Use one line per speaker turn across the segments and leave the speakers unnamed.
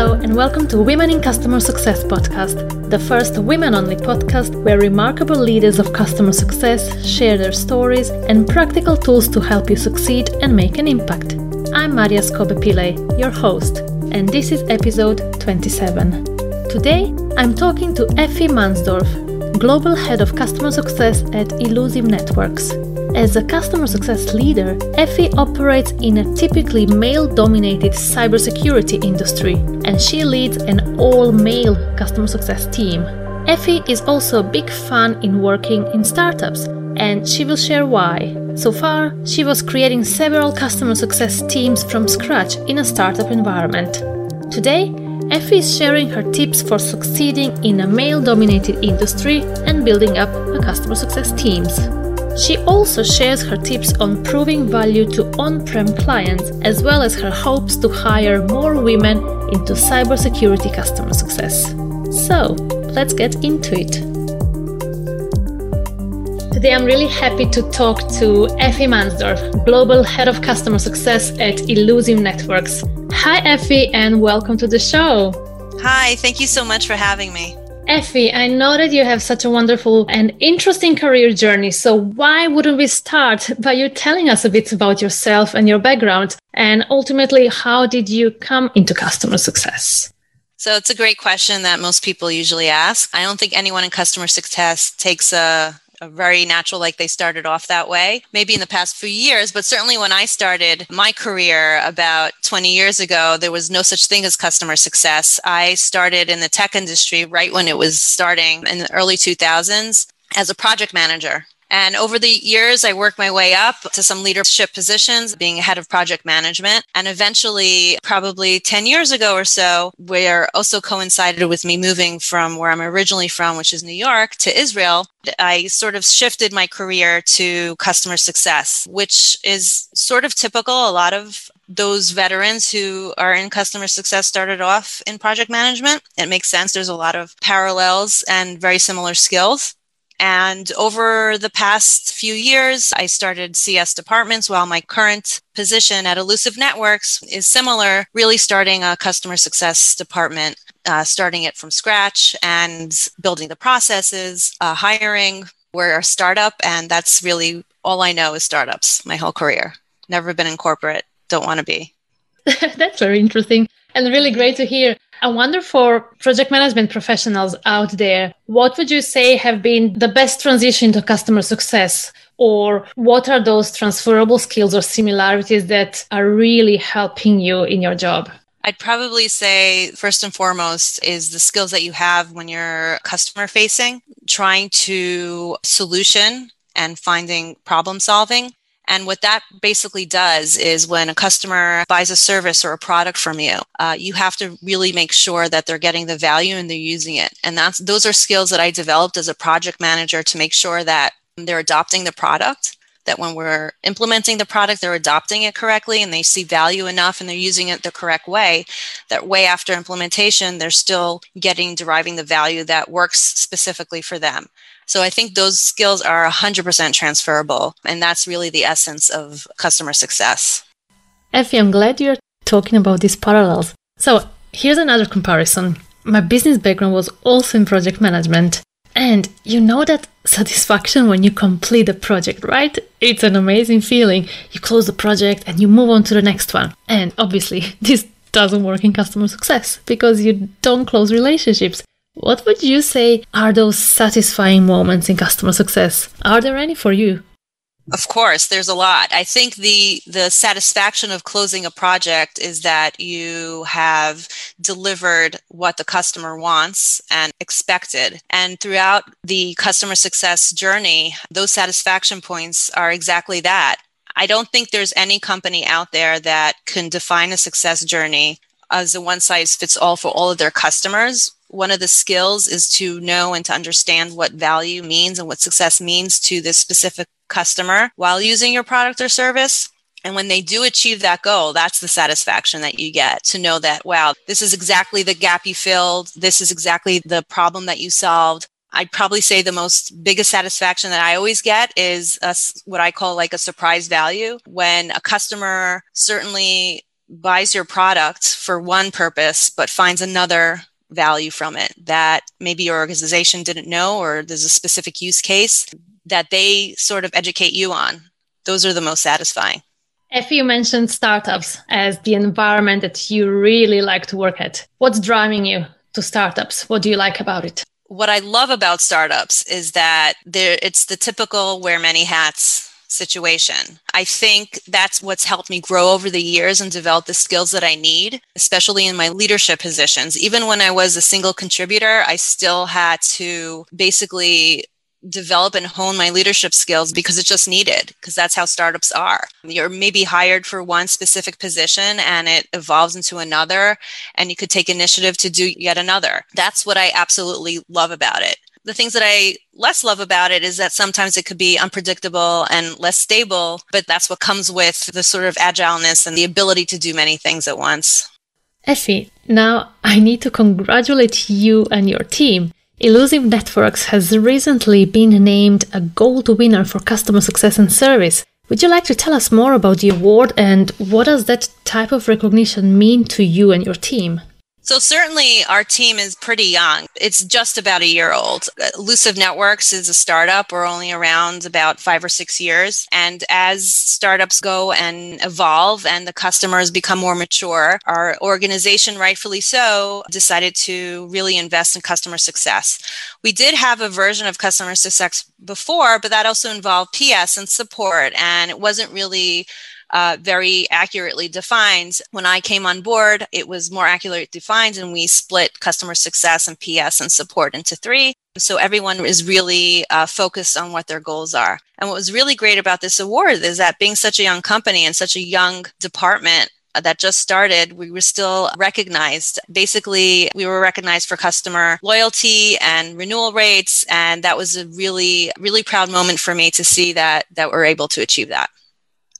Hello, and welcome to Women in Customer Success podcast, the first women only podcast where remarkable leaders of customer success share their stories and practical tools to help you succeed and make an impact. I'm Marija Skobe-Pilley, your host, and this is episode 27. Today, I'm talking to Effie Mansdorf, Global Head of Customer Success at Illusive Networks. As a customer success leader, Effie operates in a typically male dominated cybersecurity industry, and she leads an all male customer success team. Effie is also a big fan in working in startups, and she will share why. So far, she was creating several customer success teams from scratch in a startup environment. Today, Effie is sharing her tips for succeeding in a male dominated industry and building up a customer success teams. She also shares her tips on proving value to on prem clients, as well as her hopes to hire more women into cybersecurity customer success. So, let's get into it. Today, I'm really happy to talk to Effie Mansdorf, Global Head of Customer Success at Illusive Networks. Hi, Effie, and welcome to the show.
Hi, thank you so much for having me.
Effie, I know that you have such a wonderful and interesting career journey. So, why wouldn't we start by you telling us a bit about yourself and your background? And ultimately, how did you come into customer success?
So, it's a great question that most people usually ask. I don't think anyone in customer success takes a very natural, like they started off that way. Maybe in the past few years, but certainly when I started my career about 20 years ago, there was no such thing as customer success. I started in the tech industry right when it was starting in the early 2000s as a project manager. And over the years, I worked my way up to some leadership positions, being head of project management. And eventually, probably 10 years ago or so, where also coincided with me moving from where I'm originally from, which is New York, to Israel, I sort of shifted my career to customer success, which is sort of typical. A lot of those veterans who are in customer success started off in project management. It makes sense. There's a lot of parallels and very similar skills. And over the past few years, I started CS departments while my current position at Illusive Networks is similar, really starting a customer success department, uh, starting it from scratch and building the processes, uh, hiring. We're a startup, and that's really all I know is startups my whole career. Never been in corporate, don't want to be.
that's very interesting and really great to hear. I wonder for project management professionals out there, what would you say have been the best transition to customer success? Or what are those transferable skills or similarities that are really helping you in your job?
I'd probably say first and foremost is the skills that you have when you're customer facing, trying to solution and finding problem solving and what that basically does is when a customer buys a service or a product from you, uh, you have to really make sure that they're getting the value and they're using it. And that's those are skills that I developed as a project manager to make sure that they're adopting the product that when we're implementing the product, they're adopting it correctly and they see value enough and they're using it the correct way. That way after implementation, they're still getting, deriving the value that works specifically for them. So I think those skills are 100% transferable. And that's really the essence of customer success.
Effie, I'm glad you're talking about these parallels. So here's another comparison. My business background was also in project management. And you know that satisfaction when you complete a project, right? It's an amazing feeling. You close the project and you move on to the next one. And obviously, this doesn't work in customer success because you don't close relationships. What would you say are those satisfying moments in customer success? Are there any for you?
Of course, there's a lot. I think the the satisfaction of closing a project is that you have delivered what the customer wants and expected. And throughout the customer success journey, those satisfaction points are exactly that. I don't think there's any company out there that can define a success journey as a one size fits all for all of their customers one of the skills is to know and to understand what value means and what success means to this specific customer while using your product or service. And when they do achieve that goal, that's the satisfaction that you get to know that, wow, this is exactly the gap you filled. This is exactly the problem that you solved. I'd probably say the most biggest satisfaction that I always get is a, what I call like a surprise value when a customer certainly buys your product for one purpose, but finds another value from it that maybe your organization didn't know, or there's a specific use case that they sort of educate you on. Those are the most satisfying.
If you mentioned startups as the environment that you really like to work at, what's driving you to startups? What do you like about it?
What I love about startups is that there it's the typical wear many hats situation. I think that's what's helped me grow over the years and develop the skills that I need, especially in my leadership positions. Even when I was a single contributor, I still had to basically develop and hone my leadership skills because it's just needed because that's how startups are you're maybe hired for one specific position and it evolves into another and you could take initiative to do yet another that's what i absolutely love about it the things that I less love about it is that sometimes it could be unpredictable and less stable, but that's what comes with the sort of agileness and the ability to do many things at once.
Effie, now I need to congratulate you and your team. Illusive Networks has recently been named a gold winner for customer success and service. Would you like to tell us more about the award and what does that type of recognition mean to you and your team?
So certainly our team is pretty young. It's just about a year old. Illusive Networks is a startup. We're only around about five or six years. And as startups go and evolve and the customers become more mature, our organization, rightfully so, decided to really invest in customer success. We did have a version of customer success before, but that also involved PS and support. And it wasn't really uh, very accurately defined. When I came on board, it was more accurately defined, and we split customer success and PS and support into three. So everyone is really uh, focused on what their goals are. And what was really great about this award is that being such a young company and such a young department, that just started, we were still recognized. Basically, we were recognized for customer loyalty and renewal rates. And that was a really, really proud moment for me to see that, that we're able to achieve that.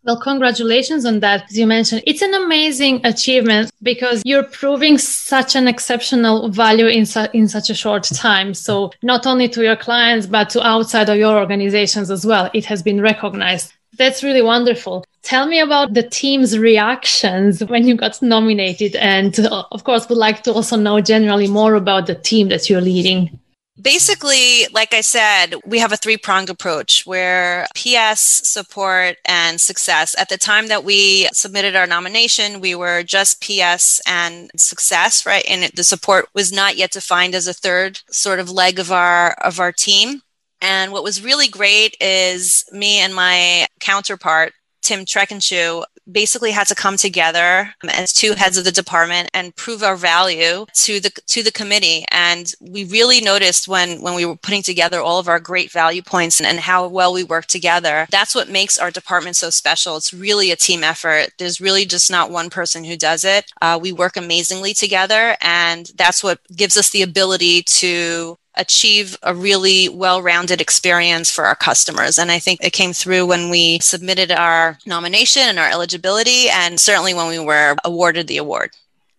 Well, congratulations on that. As you mentioned, it's an amazing achievement because you're proving such an exceptional value in, su- in such a short time. So not only to your clients, but to outside of your organizations as well. It has been recognized. That's really wonderful. Tell me about the team's reactions when you got nominated. And uh, of course, would like to also know generally more about the team that you're leading
basically, like I said, we have a three pronged approach where PS, support, and success. At the time that we submitted our nomination, we were just PS and success, right? And the support was not yet defined as a third sort of leg of our of our team. And what was really great is me and my counterpart Tim Treckenshoe basically had to come together as two heads of the department and prove our value to the to the committee. And we really noticed when when we were putting together all of our great value points and, and how well we work together. That's what makes our department so special. It's really a team effort. There's really just not one person who does it. Uh, we work amazingly together, and that's what gives us the ability to achieve a really well rounded experience for our customers. And I think it came through when we submitted our nomination and our eligibility, and certainly when we were awarded the award.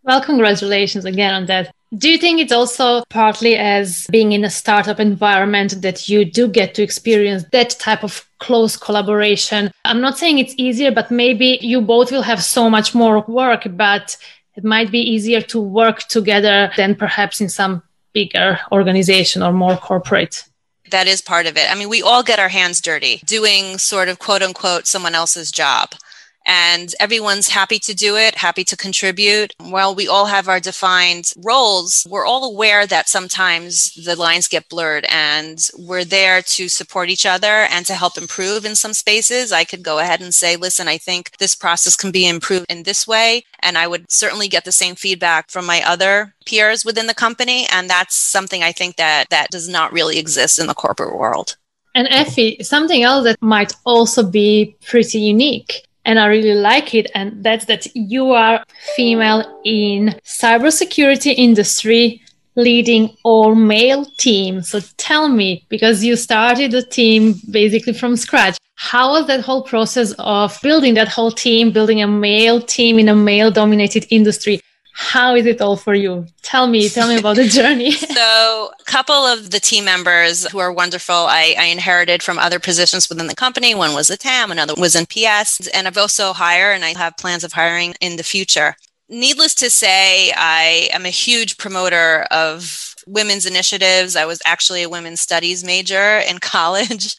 Well, congratulations again on that. Do you think it's also partly as being in a startup environment that you do get to experience that type of close collaboration? I'm not saying it's easier, but maybe you both will have so much more work, but it might be easier to work together than perhaps in some bigger organization or more corporate
that is part of it. I mean, we all get our hands dirty doing sort of quote unquote someone else's job and everyone's happy to do it, happy to contribute. While we all have our defined roles, we're all aware that sometimes the lines get blurred and we're there to support each other and to help improve in some spaces. I could go ahead and say, listen, I think this process can be improved in this way. And I would certainly get the same feedback from my other peers within the company. And that's something I think that that does not really exist in the corporate world.
And Effie, something else that might also be pretty unique and I really like it. And that's that you are female in cybersecurity industry leading all male team. So tell me, because you started the team basically from scratch, how was that whole process of building that whole team, building a male team in a male dominated industry? How is it all for you? Tell me, tell me about the journey.
so, a couple of the team members who are wonderful, I, I, inherited from other positions within the company. One was a TAM, another was in PS, and I've also hired, and I have plans of hiring in the future. Needless to say, I am a huge promoter of women's initiatives. I was actually a women's studies major in college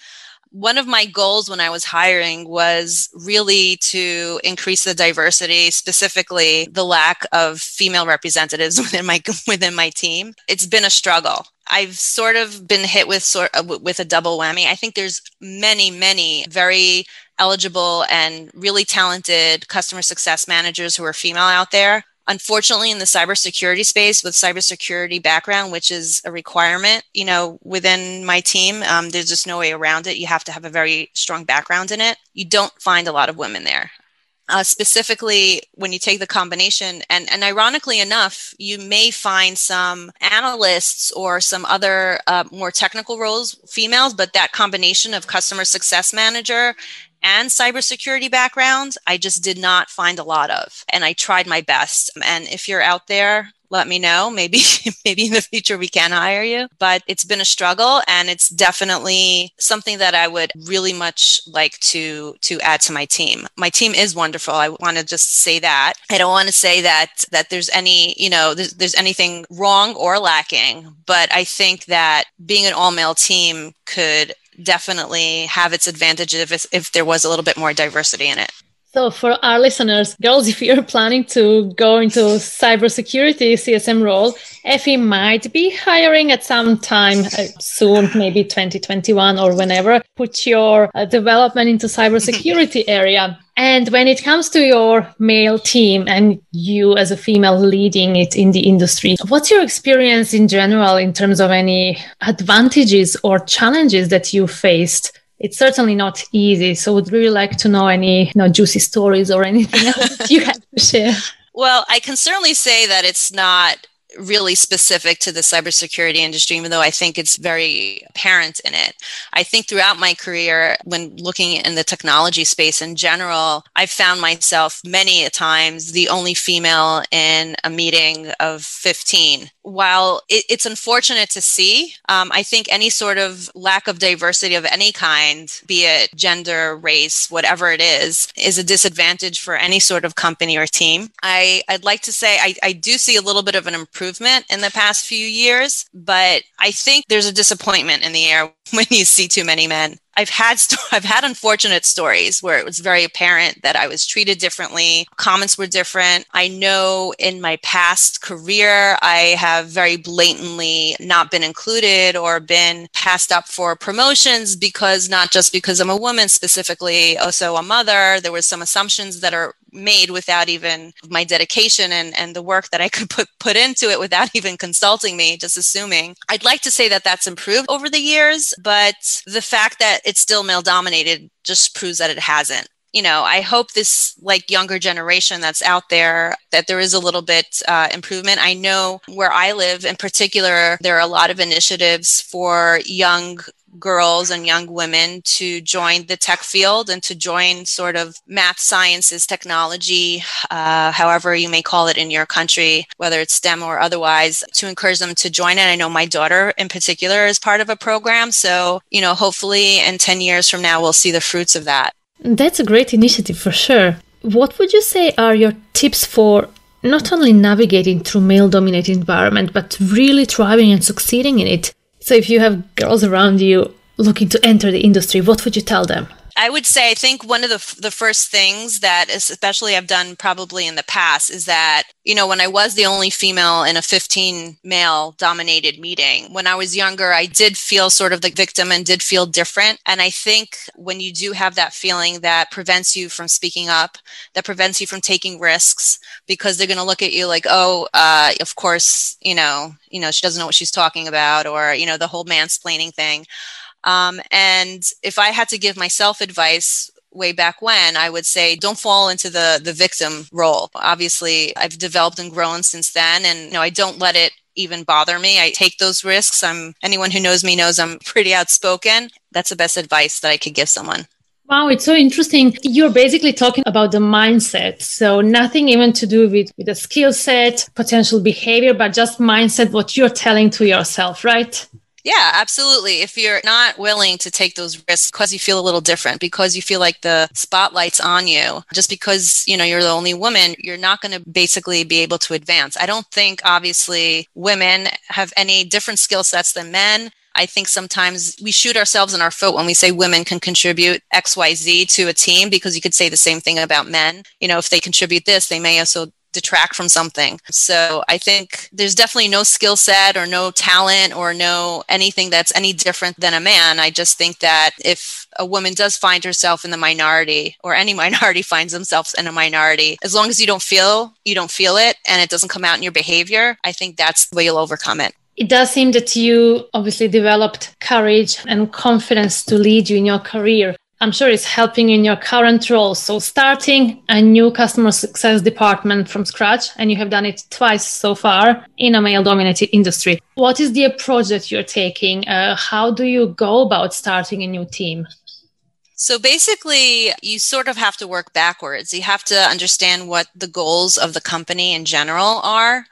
one of my goals when I was hiring was really to increase the diversity, specifically the lack of female representatives within my within my team. It's been a struggle. I've sort of been hit with sort of, uh, with a double whammy. I think there's many, many very eligible and really talented customer success managers who are female out there unfortunately in the cybersecurity space with cybersecurity background which is a requirement you know within my team um, there's just no way around it. You have to have a very strong background in it. You don't find a lot of women there. Uh, specifically when you take the combination and, and ironically enough you may find some analysts or some other uh, more technical roles females but that combination of customer success manager and cybersecurity background, I just did not find a lot of. And I tried my best. And if you're out there, let me know. Maybe, maybe in the future we can hire you. But it's been a struggle and it's definitely something that I would really much like to to add to my team. My team is wonderful. I want to just say that. I don't want to say that that there's any, you know, there's, there's anything wrong or lacking, but I think that being an all male team could definitely have its advantages if, if there was a little bit more diversity in it.
So, for our listeners, girls, if you're planning to go into cybersecurity CSM role, Effie might be hiring at some time uh, soon, maybe 2021 or whenever. Put your uh, development into cybersecurity area. And when it comes to your male team and you as a female leading it in the industry, what's your experience in general in terms of any advantages or challenges that you faced? It's certainly not easy. So would really like to know any you know, juicy stories or anything else you have to share.
Well, I can certainly say that it's not really specific to the cybersecurity industry, even though I think it's very apparent in it. I think throughout my career, when looking in the technology space in general, I've found myself many a times the only female in a meeting of 15. While it, it's unfortunate to see, um, I think any sort of lack of diversity of any kind, be it gender, race, whatever it is, is a disadvantage for any sort of company or team. I, I'd like to say I, I do see a little bit of an improvement improvement in the past few years, but I think there's a disappointment in the air when you see too many men. I've had st- I've had unfortunate stories where it was very apparent that I was treated differently, comments were different. I know in my past career I have very blatantly not been included or been passed up for promotions because not just because I'm a woman specifically, also a mother, there was some assumptions that are made without even my dedication and, and the work that I could put, put into it without even consulting me, just assuming. I'd like to say that that's improved over the years, but the fact that it's still male dominated just proves that it hasn't you know i hope this like younger generation that's out there that there is a little bit uh, improvement i know where i live in particular there are a lot of initiatives for young girls and young women to join the tech field and to join sort of math sciences technology uh, however you may call it in your country whether it's stem or otherwise to encourage them to join it. I know my daughter in particular is part of a program. So you know hopefully in 10 years from now we'll see the fruits of that.
That's a great initiative for sure. What would you say are your tips for not only navigating through male dominated environment but really thriving and succeeding in it so if you have girls around you looking to enter the industry, what would you tell them?
I would say I think one of the the first things that especially I've done probably in the past is that you know when I was the only female in a 15 male dominated meeting when I was younger I did feel sort of the victim and did feel different. And I think when you do have that feeling that prevents you from speaking up that prevents you from taking risks because they're going to look at you like oh uh, of course you know you know she doesn't know what she's talking about or you know the whole mansplaining thing um, and if I had to give myself advice way back when, I would say don't fall into the the victim role. Obviously, I've developed and grown since then, and you know I don't let it even bother me. I take those risks. I'm anyone who knows me knows I'm pretty outspoken. That's the best advice that I could give someone.
Wow, it's so interesting. You're basically talking about the mindset. So nothing even to do with, with the skill set, potential behavior, but just mindset, what you're telling to yourself, right?
Yeah, absolutely. If you're not willing to take those risks because you feel a little different, because you feel like the spotlight's on you, just because, you know, you're the only woman, you're not going to basically be able to advance. I don't think obviously women have any different skill sets than men. I think sometimes we shoot ourselves in our foot when we say women can contribute XYZ to a team because you could say the same thing about men. You know, if they contribute this, they may also detract from something. So I think there's definitely no skill set or no talent or no anything that's any different than a man. I just think that if a woman does find herself in the minority or any minority finds themselves in a minority, as long as you don't feel you don't feel it and it doesn't come out in your behavior, I think that's the way you'll overcome it.
It does seem that you obviously developed courage and confidence to lead you in your career. I'm sure it's helping in your current role. So, starting a new customer success department from scratch, and you have done it twice so far in a male dominated industry. What is the approach that you're taking? Uh, how do you go about starting a new team?
So basically, you sort of have to work backwards. You have to understand what the goals of the company in general are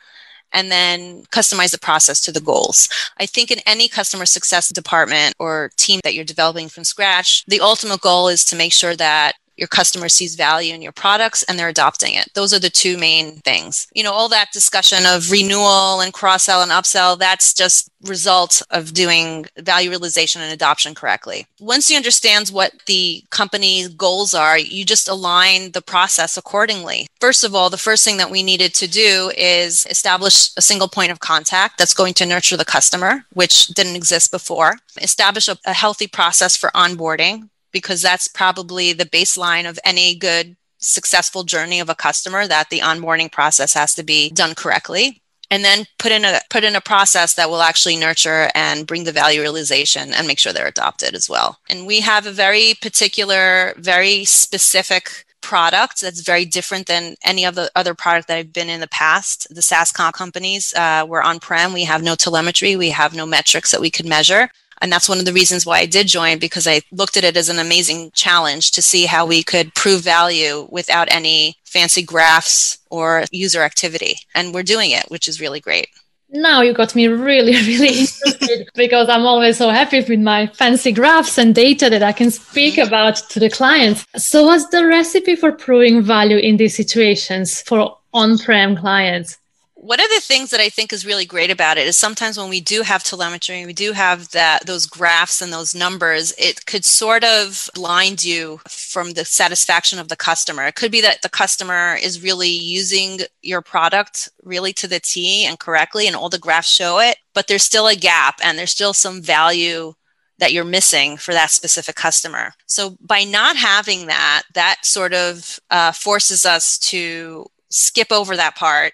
and then customize the process to the goals. I think in any customer success department or team that you're developing from scratch, the ultimate goal is to make sure that your customer sees value in your products and they're adopting it. Those are the two main things. You know, all that discussion of renewal and cross sell and upsell, that's just result of doing value realization and adoption correctly. Once you understand what the company's goals are, you just align the process accordingly. First of all, the first thing that we needed to do is establish a single point of contact that's going to nurture the customer, which didn't exist before. Establish a, a healthy process for onboarding because that's probably the baseline of any good successful journey of a customer that the onboarding process has to be done correctly and then put in a put in a process that will actually nurture and bring the value realization and make sure they're adopted as well and we have a very particular very specific product that's very different than any of the other product that I've been in the past. The SaaS comp companies uh, were on-prem. We have no telemetry. We have no metrics that we could measure. And that's one of the reasons why I did join because I looked at it as an amazing challenge to see how we could prove value without any fancy graphs or user activity. And we're doing it, which is really great.
Now you got me really, really interested because I'm always so happy with my fancy graphs and data that I can speak mm-hmm. about to the clients. So, what's the recipe for proving value in these situations for on prem clients?
One of the things that I think is really great about it is sometimes when we do have telemetry, and we do have that those graphs and those numbers, it could sort of blind you from the satisfaction of the customer. It could be that the customer is really using your product really to the T and correctly, and all the graphs show it, but there's still a gap and there's still some value that you're missing for that specific customer. So by not having that, that sort of uh, forces us to skip over that part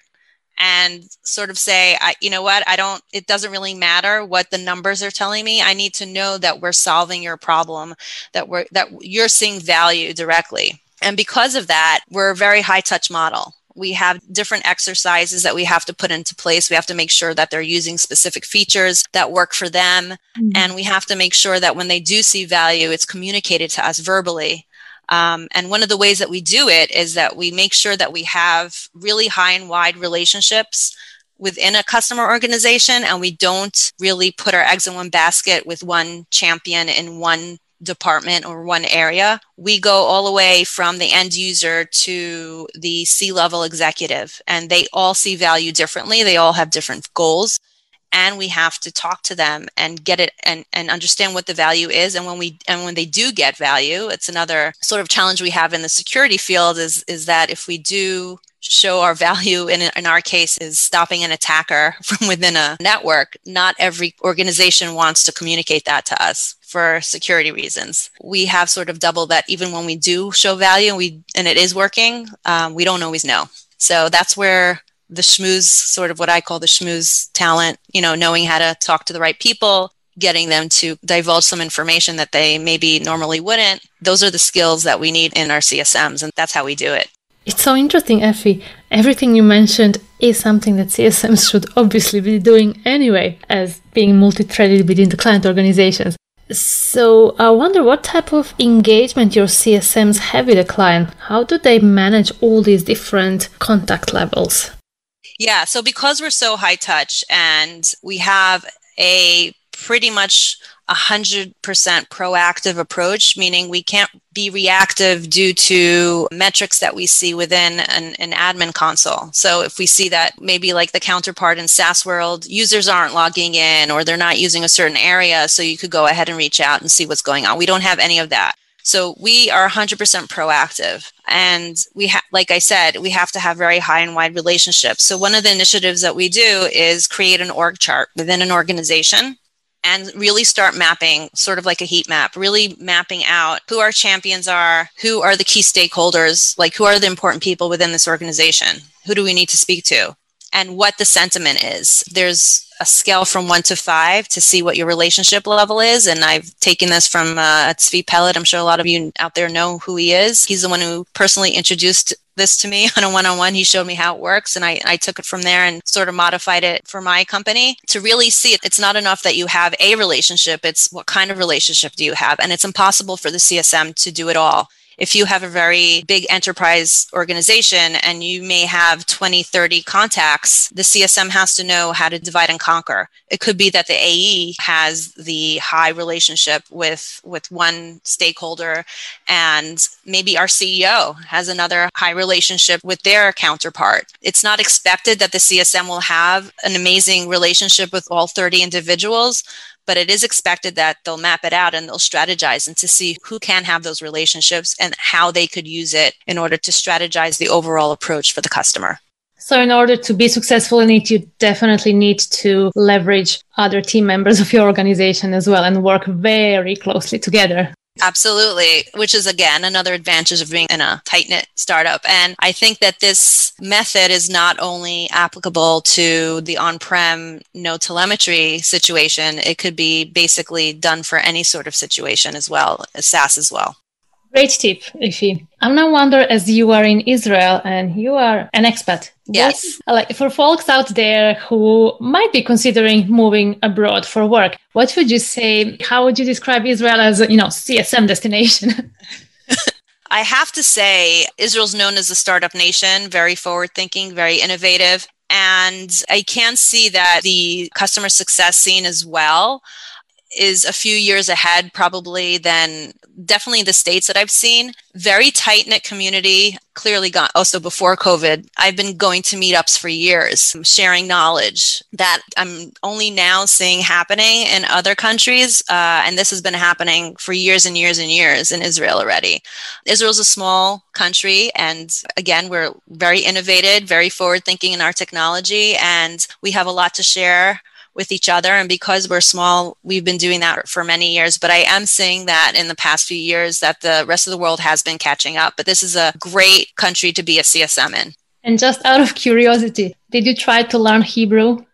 and sort of say, I, you know what, I don't, it doesn't really matter what the numbers are telling me. I need to know that we're solving your problem, that we're, that you're seeing value directly. And because of that, we're a very high touch model. We have different exercises that we have to put into place. We have to make sure that they're using specific features that work for them. Mm-hmm. And we have to make sure that when they do see value, it's communicated to us verbally um, and one of the ways that we do it is that we make sure that we have really high and wide relationships within a customer organization and we don't really put our eggs in one basket with one champion in one department or one area. We go all the way from the end user to the C level executive, and they all see value differently. They all have different goals and we have to talk to them and get it and, and understand what the value is. And when we and when they do get value it's another sort of challenge we have in the security field is is that if we do show our value in, in our case is stopping an attacker from within a network not every organization wants to communicate that to us for security reasons. We have sort of double that even when we do show value and we and it is working um, we don't always know. So that's where the schmooze, sort of what I call the schmooze talent, you know, knowing how to talk to the right people, getting them to divulge some information that they maybe normally wouldn't. Those are the skills that we need in our CSMs, and that's how we do it.
It's so interesting, Effie. Everything you mentioned is something that CSMs should obviously be doing anyway, as being multi threaded within the client organizations. So I wonder what type of engagement your CSMs have with the client. How do they manage all these different contact levels?
Yeah, so because we're so high touch and we have a pretty much 100% proactive approach, meaning we can't be reactive due to metrics that we see within an, an, admin console. So if we see that maybe like the counterpart in SaaS world, users aren't logging in or they're not using a certain area, so you could go ahead and reach out and see what's going on. We don't have any of that. So we are 100% proactive. And we have, like I said, we have to have very high and wide relationships. So one of the initiatives that we do is create an org chart within an organization and really start mapping, sort of like a heat map, really mapping out who our champions are, who are the key stakeholders, like who are the important people within this organization, who do we need to speak to, and what the sentiment is. There's a scale from one to five to see what your relationship level is. And I've taken this from uh, Tzvi Pellet. I'm sure a lot of you out there know who he is. He's the one who personally introduced this to me on a one-on-one. He showed me how it works and I, I took it from there and sort of modified it for my company to really see it. It's not enough that you have a relationship. It's what kind of relationship do you have? And it's impossible for the CSM to do it all if you have a very big enterprise organization and you may have 20, 30 contacts, the CSM has to know how to divide and conquer. It could be that the AE has the high relationship with, with one stakeholder and maybe our CEO has another high relationship with their counterpart. It's not expected that the CSM will have an amazing relationship with all 30 individuals, but it is expected that they'll map it out and they'll strategize and to see who can have those relationships and how they could use it in order to strategize the overall approach for the customer.
So, in order to be successful in it, you definitely need to leverage other team members of your organization as well and work very closely together.
Absolutely, which is again another advantage of being in a tight knit startup. And I think that this method is not only applicable to the on prem no telemetry situation, it could be basically done for any sort of situation as well, as SaaS as well.
Great tip, Effie. I'm now wonder as you are in Israel and you are an expat.
Yes.
What, like for folks out there who might be considering moving abroad for work, what would you say? How would you describe Israel as a, you know, CSM destination?
I have to say, Israel's known as a startup nation, very forward thinking, very innovative. And I can see that the customer success scene as well is a few years ahead probably than definitely the states that I've seen. Very tight knit community, clearly gone also before COVID. I've been going to meetups for years, sharing knowledge that I'm only now seeing happening in other countries. Uh, and this has been happening for years and years and years in Israel already. Israel's a small country. And again, we're very innovative, very forward thinking in our technology, and we have a lot to share with each other. And because we're small, we've been doing that for many years. But I am seeing that in the past few years that the rest of the world has been catching up. But this is a great country to be a CSM in.
And just out of curiosity, did you try to learn Hebrew?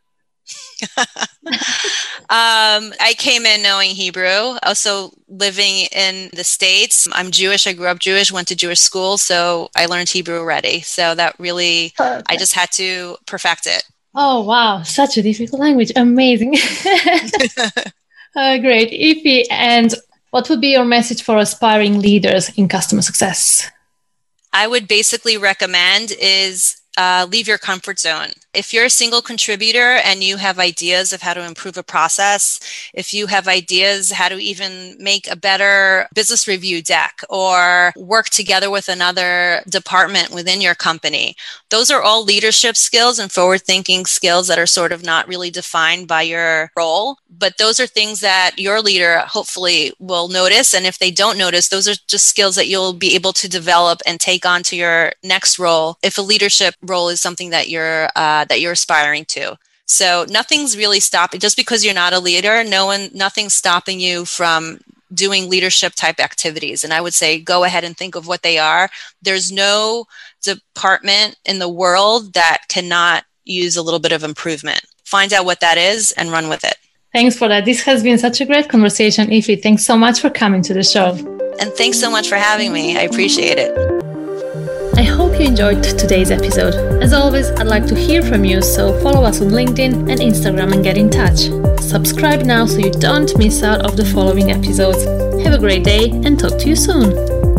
um, I came in knowing Hebrew. Also, living in the States, I'm Jewish. I grew up Jewish, went to Jewish school. So I learned Hebrew already. So that really, Perfect. I just had to perfect it.
Oh, wow. Such a difficult language. Amazing. uh, great. Effie, and what would be your message for aspiring leaders in customer success?
I would basically recommend is uh, leave your comfort zone. If you're a single contributor and you have ideas of how to improve a process, if you have ideas how to even make a better business review deck or work together with another department within your company, those are all leadership skills and forward thinking skills that are sort of not really defined by your role. But those are things that your leader hopefully will notice. And if they don't notice, those are just skills that you'll be able to develop and take on to your next role if a leadership role is something that you're uh, that you're aspiring to. So nothing's really stopping just because you're not a leader. No one, nothing's stopping you from doing leadership type activities. And I would say go ahead and think of what they are. There's no department in the world that cannot use a little bit of improvement. Find out what that is and run with it.
Thanks for that. This has been such a great conversation, Effie. Thanks so much for coming to the show.
And thanks so much for having me. I appreciate it.
Hope you enjoyed today's episode. As always, I'd like to hear from you, so follow us on LinkedIn and Instagram and get in touch. Subscribe now so you don't miss out of the following episodes. Have a great day and talk to you soon.